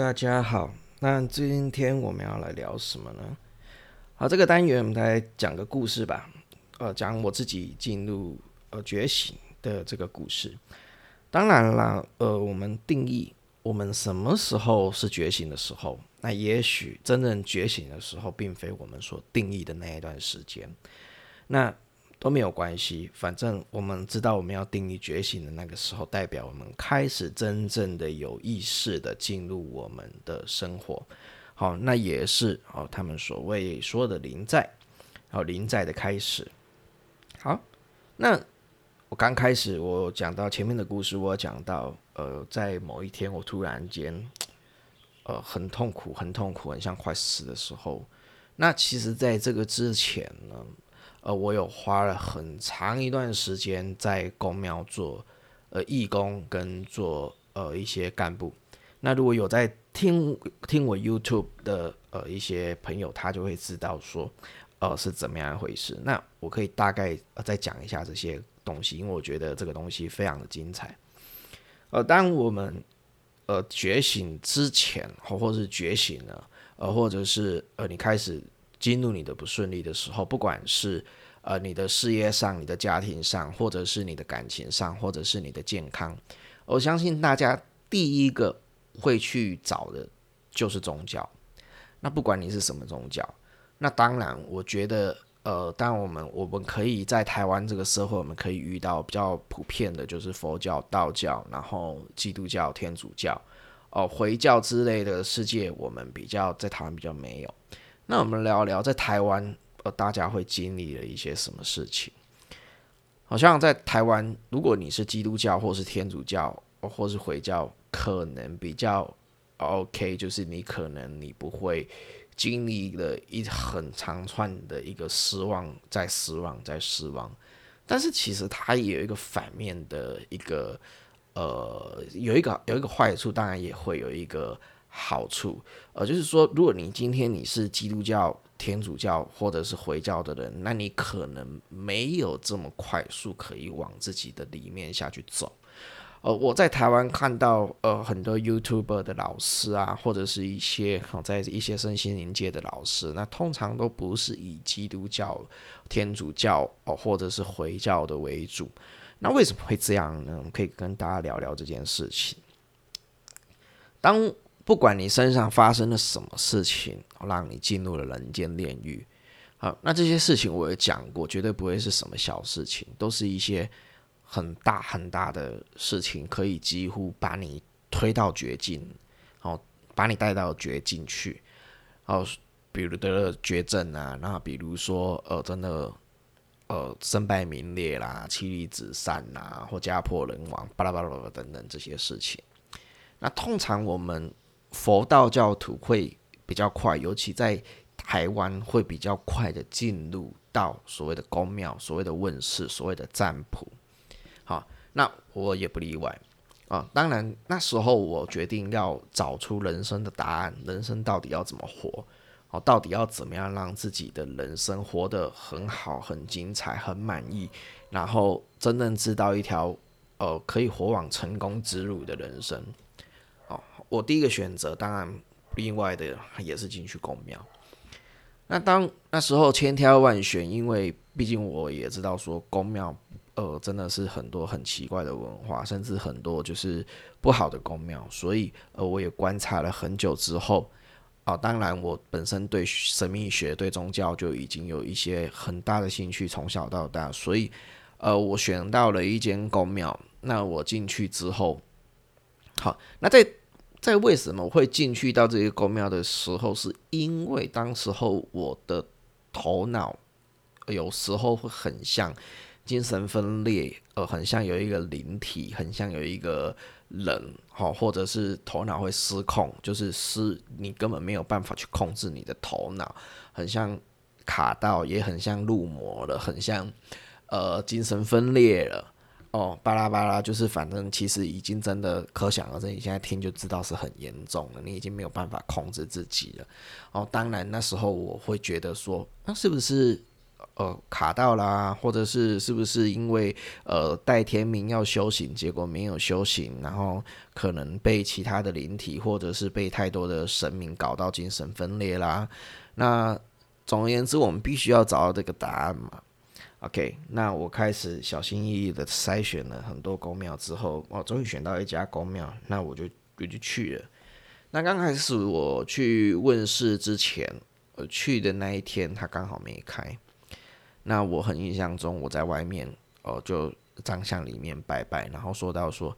大家好。那今天我们要来聊什么呢？好，这个单元我们来讲个故事吧。呃，讲我自己进入呃觉醒的这个故事。当然啦，呃，我们定义我们什么时候是觉醒的时候，那也许真正觉醒的时候，并非我们所定义的那一段时间。那都没有关系，反正我们知道我们要定义觉醒的那个时候，代表我们开始真正的有意识的进入我们的生活。好，那也是哦，他们所谓说的临在，好临在的开始。好，那我刚开始我讲到前面的故事，我讲到呃，在某一天我突然间呃很痛苦，很痛苦，很像快死的时候。那其实在这个之前呢。呃，我有花了很长一段时间在公庙做呃义工跟做呃一些干部。那如果有在听听我 YouTube 的呃一些朋友，他就会知道说，呃是怎么样一回事。那我可以大概呃再讲一下这些东西，因为我觉得这个东西非常的精彩。呃，当我们呃觉醒之前，或或是觉醒了，呃，或者是呃你开始。进入你的不顺利的时候，不管是呃你的事业上、你的家庭上，或者是你的感情上，或者是你的健康，我相信大家第一个会去找的就是宗教。那不管你是什么宗教，那当然，我觉得呃，当我们我们可以在台湾这个社会，我们可以遇到比较普遍的，就是佛教、道教，然后基督教、天主教，哦，回教之类的世界，我们比较在台湾比较没有。那我们聊聊在台湾，呃，大家会经历了一些什么事情？好像在台湾，如果你是基督教或是天主教或是回教，可能比较 OK，就是你可能你不会经历了一很长串的一个失望，再失望，再失望。但是其实它也有一个反面的一个，呃，有一个有一个坏处，当然也会有一个。好处，呃，就是说，如果你今天你是基督教、天主教或者是回教的人，那你可能没有这么快速可以往自己的里面下去走。呃，我在台湾看到，呃，很多 YouTuber 的老师啊，或者是一些好在一些身心灵界的老师，那通常都不是以基督教、天主教哦，或者是回教的为主。那为什么会这样呢？我们可以跟大家聊聊这件事情。当不管你身上发生了什么事情，让你进入了人间炼狱，好，那这些事情我也讲过，绝对不会是什么小事情，都是一些很大很大的事情，可以几乎把你推到绝境，好，把你带到绝境去，好，比如得了绝症啊，那比如说呃，真的呃，身败名裂啦，妻离子散啦，或家破人亡，巴拉巴拉等等这些事情，那通常我们。佛道教徒会比较快，尤其在台湾会比较快的进入到所谓的宫庙、所谓的问世、所谓的占卜。好，那我也不例外啊。当然那时候我决定要找出人生的答案，人生到底要怎么活？哦，到底要怎么样让自己的人生活得很好、很精彩、很满意，然后真正知道一条呃可以活往成功之路的人生。哦我第一个选择，当然另外的也是进去公庙。那当那时候千挑万选，因为毕竟我也知道说公庙，呃，真的是很多很奇怪的文化，甚至很多就是不好的公庙，所以呃，我也观察了很久之后，啊，当然我本身对神秘学、对宗教就已经有一些很大的兴趣，从小到大，所以呃，我选到了一间公庙。那我进去之后，好，那在在为什么会进去到这个公庙的时候，是因为当时候我的头脑有时候会很像精神分裂，呃，很像有一个灵体，很像有一个人，好，或者是头脑会失控，就是失，你根本没有办法去控制你的头脑，很像卡到，也很像入魔了，很像呃精神分裂了。哦，巴拉巴拉，就是反正其实已经真的可想而知，你现在听就知道是很严重了，你已经没有办法控制自己了。哦，当然那时候我会觉得说，那是不是呃卡到啦，或者是是不是因为呃戴天明要修行，结果没有修行，然后可能被其他的灵体或者是被太多的神明搞到精神分裂啦。那总而言之，我们必须要找到这个答案嘛。OK，那我开始小心翼翼的筛选了很多公庙之后，我终于选到一家公庙，那我就我就去了。那刚开始我去问世之前，我去的那一天他刚好没开。那我很印象中，我在外面哦，就张相里面拜拜，然后说到说，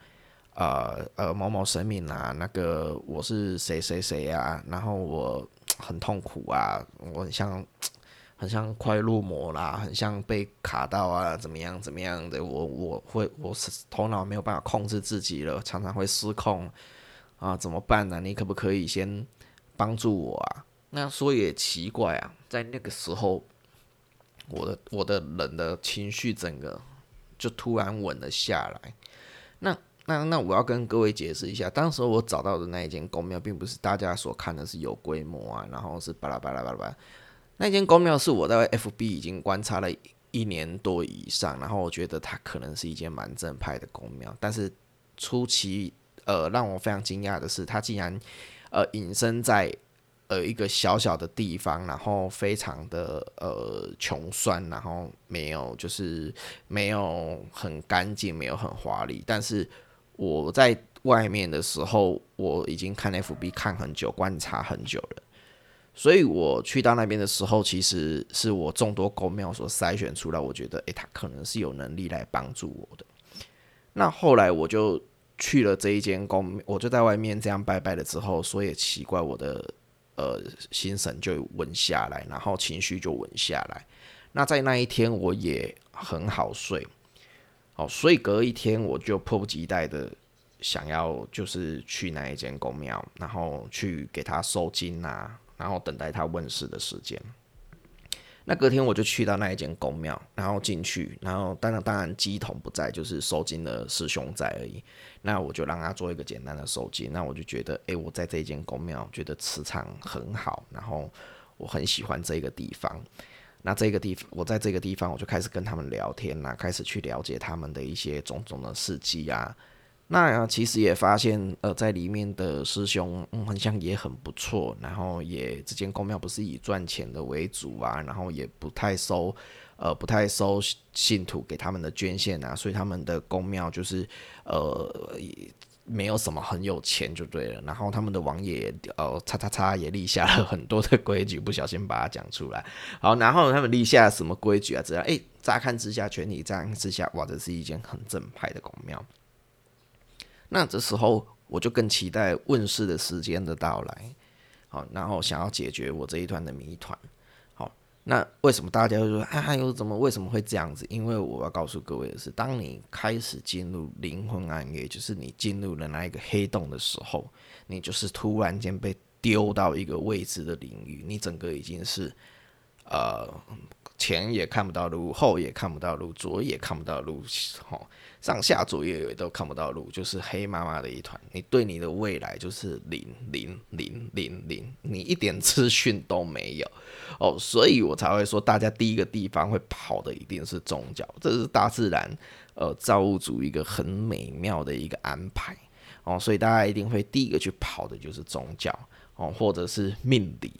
呃呃某某神明啊，那个我是谁谁谁啊，然后我很痛苦啊，我很像很像快入魔啦，很像被卡到啊，怎么样怎么样的，我我会我是头脑没有办法控制自己了，常常会失控啊，怎么办呢？你可不可以先帮助我啊？那说也奇怪啊，在那个时候。我的我的人的情绪整个就突然稳了下来。那那那我要跟各位解释一下，当时我找到的那一间公庙，并不是大家所看的是有规模啊，然后是巴拉巴拉巴拉巴拉。那间公庙是我在 FB 已经观察了一年多以上，然后我觉得它可能是一间蛮正派的公庙。但是初期呃让我非常惊讶的是，它竟然呃隐身在。呃，一个小小的地方，然后非常的呃穷酸，然后没有就是没有很干净，没有很华丽。但是我在外面的时候，我已经看 FB 看很久，观察很久了。所以我去到那边的时候，其实是我众多公庙所筛选出来，我觉得诶，他可能是有能力来帮助我的。那后来我就去了这一间公，我就在外面这样拜拜了之后，说也奇怪我的。呃，心神就稳下来，然后情绪就稳下来。那在那一天，我也很好睡。好，所以隔一天，我就迫不及待的想要，就是去那一间公庙，然后去给他收金啊，然后等待他问世的时间。那隔天我就去到那一间公庙，然后进去，然后当然当然鸡童不在，就是收金的师兄在而已。那我就让他做一个简单的收金。那我就觉得，诶，我在这一间公庙觉得磁场很好，然后我很喜欢这个地方。那这个地方，我在这个地方，我就开始跟他们聊天啦，开始去了解他们的一些种种的事迹啊。那其实也发现，呃，在里面的师兄，嗯，好像也很不错。然后也这间公庙不是以赚钱的为主啊，然后也不太收，呃，不太收信徒给他们的捐献啊，所以他们的公庙就是，呃，没有什么很有钱就对了。然后他们的王爷，呃，叉叉叉也立下了很多的规矩，不小心把它讲出来。好，然后他们立下什么规矩啊？这样，哎，乍看之下，全体乍看之下，哇，这是一间很正派的公庙。那这时候我就更期待问世的时间的到来，好，然后想要解决我这一段的谜团，好，那为什么大家会说啊，又怎么为什么会这样子？因为我要告诉各位的是，当你开始进入灵魂暗夜，就是你进入了那一个黑洞的时候，你就是突然间被丢到一个未知的领域，你整个已经是呃。前也看不到路，后也看不到路，左也看不到路，吼，上下左右也都看不到路，就是黑麻麻的一团。你对你的未来就是零零零零零，你一点资讯都没有哦，所以我才会说，大家第一个地方会跑的一定是宗教，这是大自然呃造物主一个很美妙的一个安排哦，所以大家一定会第一个去跑的就是宗教哦，或者是命理。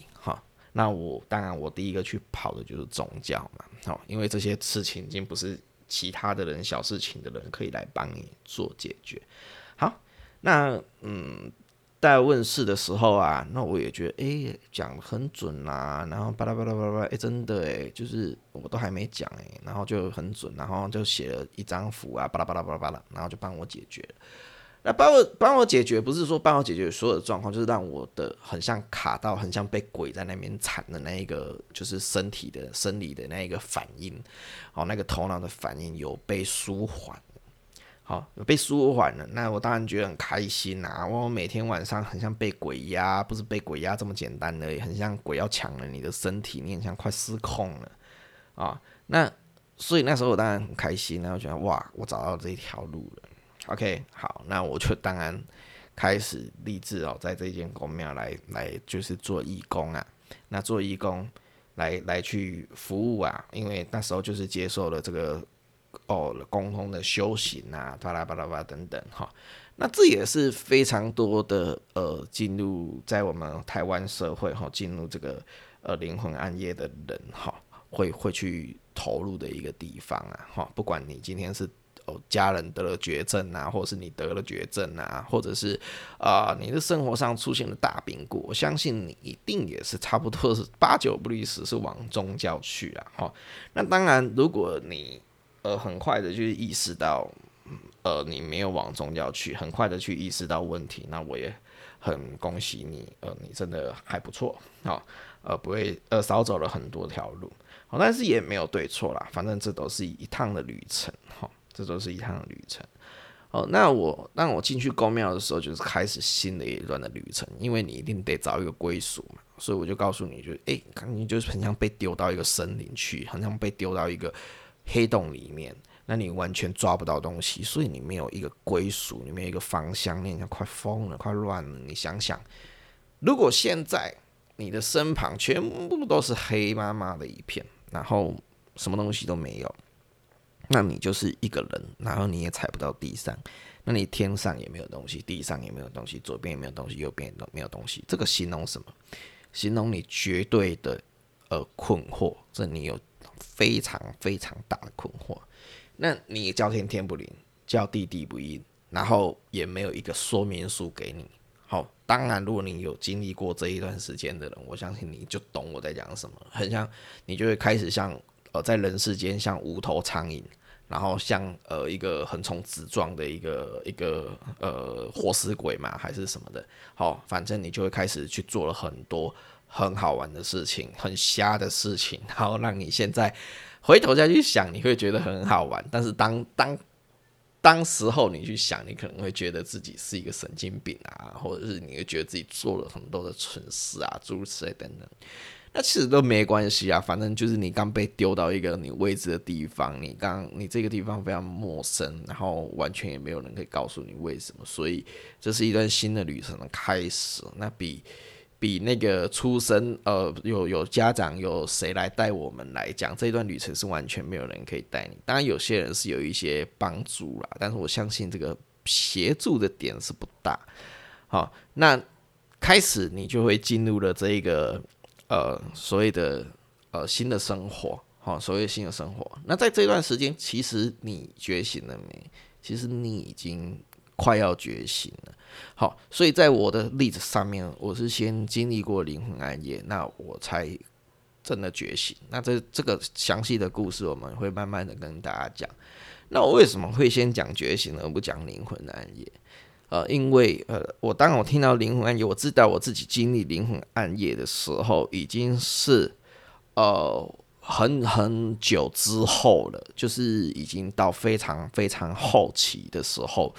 那我当然，我第一个去跑的就是宗教嘛，好，因为这些事情已经不是其他的人小事情的人可以来帮你做解决。好，那嗯，在问世的时候啊，那我也觉得，哎，讲很准啊，然后巴拉巴拉巴拉，哎，真的哎，就是我都还没讲哎，然后就很准，然后就写了一张符啊，巴拉巴拉巴拉巴拉，然后就帮我解决了。那帮我帮我解决，不是说帮我解决所有的状况，就是让我的很像卡到，很像被鬼在那边缠的那一个，就是身体的生理的那一个反应，好，那个头脑的反应有被舒缓，好，被舒缓了。那我当然觉得很开心啊！我每天晚上很像被鬼压，不是被鬼压这么简单的，很像鬼要抢了你的身体，你很像快失控了啊！那所以那时候我当然很开心，然后觉得哇，我找到这一条路了。OK，好，那我就当然开始立志哦，在这间公庙来来就是做义工啊。那做义工，来来去服务啊，因为那时候就是接受了这个哦共同的修行啊，巴拉巴拉巴等等哈。那这也是非常多的呃进入在我们台湾社会哈，进入这个呃灵魂暗夜的人哈，会会去投入的一个地方啊哈。不管你今天是哦家人得了绝症啊，或者是你得了绝症啊，或者是啊你的生活上出现了大变故，我相信你一定也是差不多是 八九不离十是往宗教去啊哈。那当然，如果你呃很快的就意识到。呃，你没有往宗教去，很快的去意识到问题，那我也很恭喜你，呃，你真的还不错，好，呃，不会，呃，少走了很多条路，好，但是也没有对错啦，反正这都是一趟的旅程，哈，这都是一趟旅程，哦，那我当我进去公庙的时候，就是开始新的一段的旅程，因为你一定得找一个归属嘛，所以我就告诉你，就，诶，你就是很像被丢到一个森林去，很像被丢到一个黑洞里面。那你完全抓不到东西，所以你没有一个归属，你没有一个方向，你快疯了，快乱了。你想想，如果现在你的身旁全部都是黑麻麻的一片，然后什么东西都没有，那你就是一个人，然后你也踩不到地上，那你天上也没有东西，地上也没有东西，左边也没有东西，右边都没有东西。这个形容什么？形容你绝对的呃困惑，这你有非常非常大的困惑。那你叫天天不灵，叫地地不应，然后也没有一个说明书给你。好，当然，如果你有经历过这一段时间的人，我相信你就懂我在讲什么。很像你就会开始像呃，在人世间像无头苍蝇，然后像呃一个横冲直撞的一个一个呃活死鬼嘛，还是什么的。好，反正你就会开始去做了很多很好玩的事情，很瞎的事情，然后让你现在。回头再去想，你会觉得很好玩。但是当当当时候你去想，你可能会觉得自己是一个神经病啊，或者是你会觉得自己做了很多的蠢事啊，诸如此类等等。那其实都没关系啊，反正就是你刚被丢到一个你未知的地方，你刚你这个地方非常陌生，然后完全也没有人可以告诉你为什么，所以这是一段新的旅程的开始。那比。比那个出生呃有有家长有谁来带我们来讲，这一段旅程是完全没有人可以带你。当然有些人是有一些帮助啦，但是我相信这个协助的点是不大。好，那开始你就会进入了这一个呃所谓的呃新的生活，好，所谓新的生活。那在这段时间，其实你觉醒了没？其实你已经。快要觉醒了，好，所以在我的例子上面，我是先经历过灵魂暗夜，那我才真的觉醒。那这这个详细的故事，我们会慢慢的跟大家讲。那我为什么会先讲觉醒而不讲灵魂暗夜？呃，因为呃，我当我听到灵魂暗夜，我知道我自己经历灵魂暗夜的时候，已经是呃很很久之后了，就是已经到非常非常后期的时候。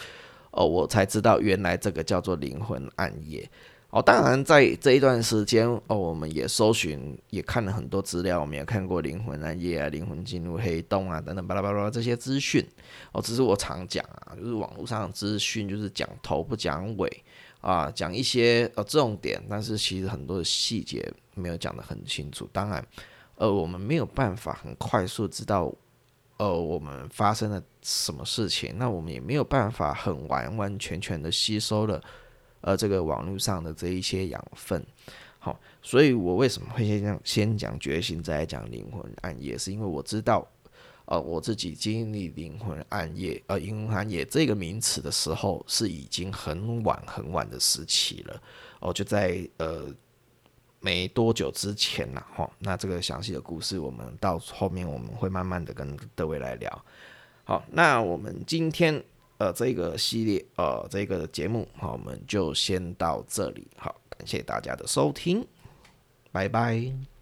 呃，我才知道原来这个叫做灵魂暗夜。哦，当然在这一段时间，哦，我们也搜寻，也看了很多资料，我们也看过灵魂暗夜啊、灵魂进入黑洞啊等等巴拉巴拉这些资讯。哦，只是我常讲啊，就是网络上的资讯就是讲头不讲尾啊，讲一些呃重点，但是其实很多的细节没有讲得很清楚。当然，呃，我们没有办法很快速知道。呃，我们发生了什么事情？那我们也没有办法很完完全全的吸收了，呃，这个网络上的这一些养分。好，所以我为什么会先讲先讲觉醒，再来讲灵魂暗夜？是因为我知道，呃，我自己经历灵魂暗夜，呃，灵魂暗夜这个名词的时候，是已经很晚很晚的时期了。哦，就在呃。没多久之前呐，哈，那这个详细的故事，我们到后面我们会慢慢的跟各位来聊。好，那我们今天呃这个系列呃这个节目，好，我们就先到这里。好，感谢大家的收听，拜拜。